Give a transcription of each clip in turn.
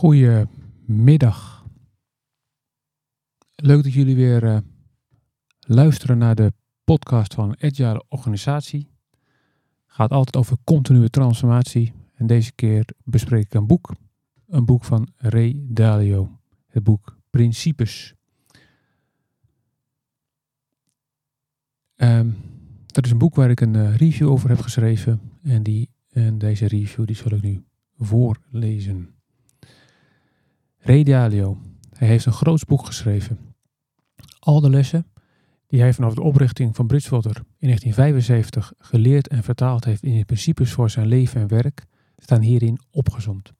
Goedemiddag. Leuk dat jullie weer uh, luisteren naar de podcast van Agile Organisatie. Gaat altijd over continue transformatie. En deze keer bespreek ik een boek. Een boek van Ray Dalio. Het boek Principes. Um, dat is een boek waar ik een uh, review over heb geschreven. En, die, en deze review die zal ik nu voorlezen. Ray. Hij heeft een groot boek geschreven. Al de lessen die hij vanaf de oprichting van Bridgewater in 1975 geleerd en vertaald heeft in de principes voor zijn leven en werk, staan hierin opgezond.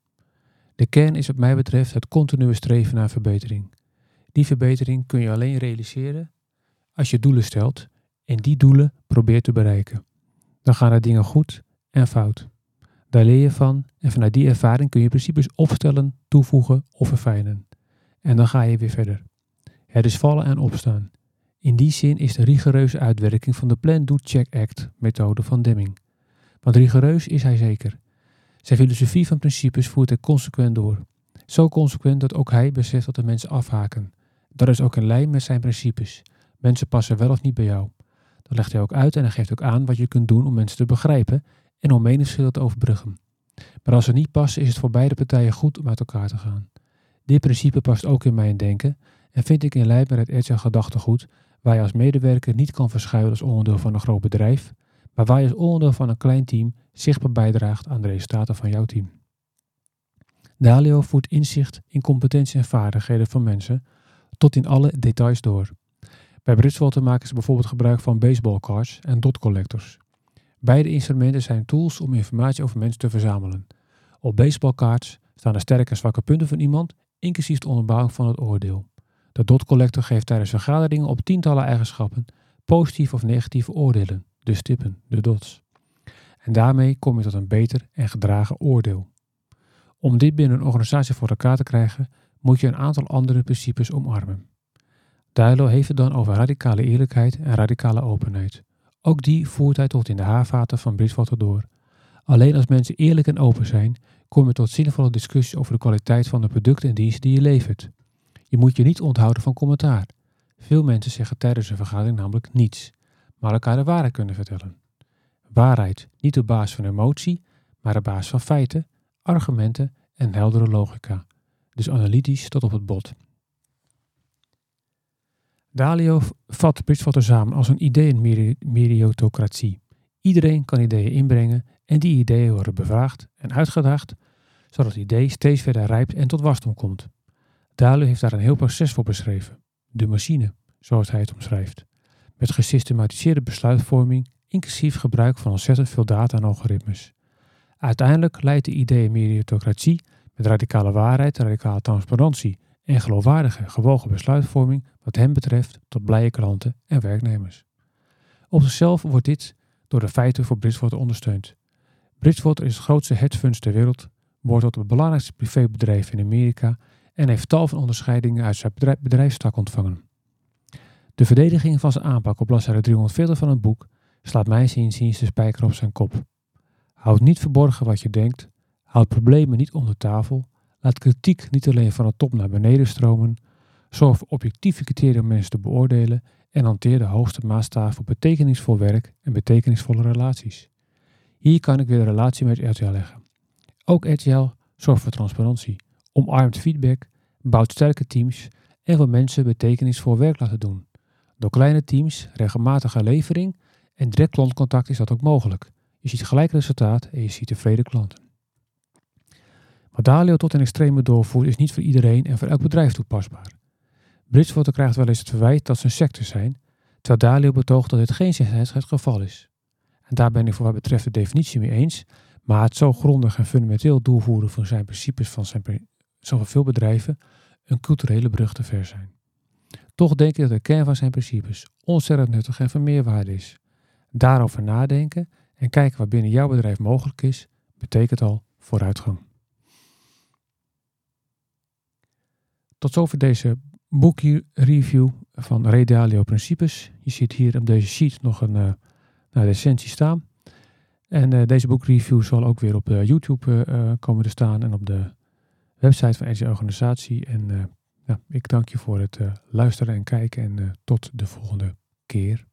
De kern is wat mij betreft het continue streven naar verbetering. Die verbetering kun je alleen realiseren als je doelen stelt en die doelen probeert te bereiken. Dan gaan er dingen goed en fout. Daar leer je van en vanuit die ervaring kun je principes opstellen, toevoegen of verfijnen. En dan ga je weer verder. Het is vallen en opstaan. In die zin is de rigoureuze uitwerking van de Plan Do Check Act methode van Deming. Want rigoureus is hij zeker. Zijn filosofie van principes voert hij consequent door. Zo consequent dat ook hij beseft dat de mensen afhaken. Dat is ook in lijn met zijn principes. Mensen passen wel of niet bij jou. Dat legt hij ook uit en hij geeft ook aan wat je kunt doen om mensen te begrijpen en om meningsverschillen te overbruggen. Maar als ze niet passen, is het voor beide partijen goed om uit elkaar te gaan. Dit principe past ook in mijn denken en vind ik in lijn met het Agile gedachtegoed, waar je als medewerker niet kan verschuilen als onderdeel van een groot bedrijf, maar waar je als onderdeel van een klein team zichtbaar bijdraagt aan de resultaten van jouw team. Dalio voert inzicht in competentie en vaardigheden van mensen tot in alle details door. Bij Bridgewater maken ze bijvoorbeeld gebruik van baseballcards en dot collectors. Beide instrumenten zijn tools om informatie over mensen te verzamelen. Op baseballcards staan de sterke en zwakke punten van iemand, inclusief de onderbouwing van het oordeel. De dot collector geeft tijdens vergaderingen op tientallen eigenschappen positieve of negatieve oordelen, de stippen, de dots. En daarmee kom je tot een beter en gedragen oordeel. Om dit binnen een organisatie voor elkaar te krijgen, moet je een aantal andere principes omarmen. Duilo heeft het dan over radicale eerlijkheid en radicale openheid. Ook die voert hij tot in de haarvaten van Bridgewater door. Alleen als mensen eerlijk en open zijn, kom je tot zinvolle discussies over de kwaliteit van de producten en diensten die je levert. Je moet je niet onthouden van commentaar. Veel mensen zeggen tijdens een vergadering namelijk niets, maar elkaar de waarheid kunnen vertellen. Waarheid niet op basis van emotie, maar op basis van feiten, argumenten en heldere logica. Dus analytisch tot op het bot. Dalio vat Bridgewater samen als een ideeënmeriotocratie. Iedereen kan ideeën inbrengen en die ideeën worden bevraagd en uitgedaagd, zodat het idee steeds verder rijpt en tot wasdom komt. Dalio heeft daar een heel proces voor beschreven. De machine, zoals hij het omschrijft. Met gesystematiseerde besluitvorming, inclusief gebruik van ontzettend veel data en algoritmes. Uiteindelijk leidt de ideeënmeriotocratie met radicale waarheid, radicale transparantie en geloofwaardige, gewogen besluitvorming wat hen betreft tot blije klanten en werknemers. Op zichzelf wordt dit door de feiten voor Bridgewater ondersteund. Bridgewater is het grootste hedge funds ter wereld, behoort tot het belangrijkste privébedrijf in Amerika en heeft tal van onderscheidingen uit zijn bedrijfstak ontvangen. De verdediging van zijn aanpak op bladzijde 340 van het boek slaat mij inziens de spijker op zijn kop. Houd niet verborgen wat je denkt, houd problemen niet onder tafel, laat kritiek niet alleen van de top naar beneden stromen, Zorg voor objectieve criteria om mensen te beoordelen en hanteer de hoogste maatstaven voor betekenisvol werk en betekenisvolle relaties. Hier kan ik weer de relatie met RTL leggen. Ook RTL zorgt voor transparantie, omarmt feedback, bouwt sterke teams en wil mensen betekenisvol werk laten doen. Door kleine teams, regelmatige levering en direct klantcontact is dat ook mogelijk. Je ziet gelijk resultaat en je ziet tevreden klanten. Wat Dalio tot een extreme doorvoert is niet voor iedereen en voor elk bedrijf toepasbaar. Bridgewater krijgt wel eens het verwijt dat ze een secte zijn, terwijl Dalio betoogt dat dit geen het geval is. En daar ben ik voor wat betreft de definitie mee eens, maar het zo grondig en fundamenteel doorvoeren van zijn principes van zijn, zoveel veel bedrijven een culturele brug te ver zijn. Toch denk ik dat de kern van zijn principes ontzettend nuttig en van meerwaarde is. Daarover nadenken en kijken wat binnen jouw bedrijf mogelijk is, betekent al vooruitgang. Tot zover deze boekreview van Redalio Principes. Je ziet hier op deze sheet nog een uh, nou, essentie staan. En uh, deze boekreview zal ook weer op uh, YouTube komen te staan en op de website van RG Organisatie. En ik dank je voor het luisteren en kijken en tot de volgende keer.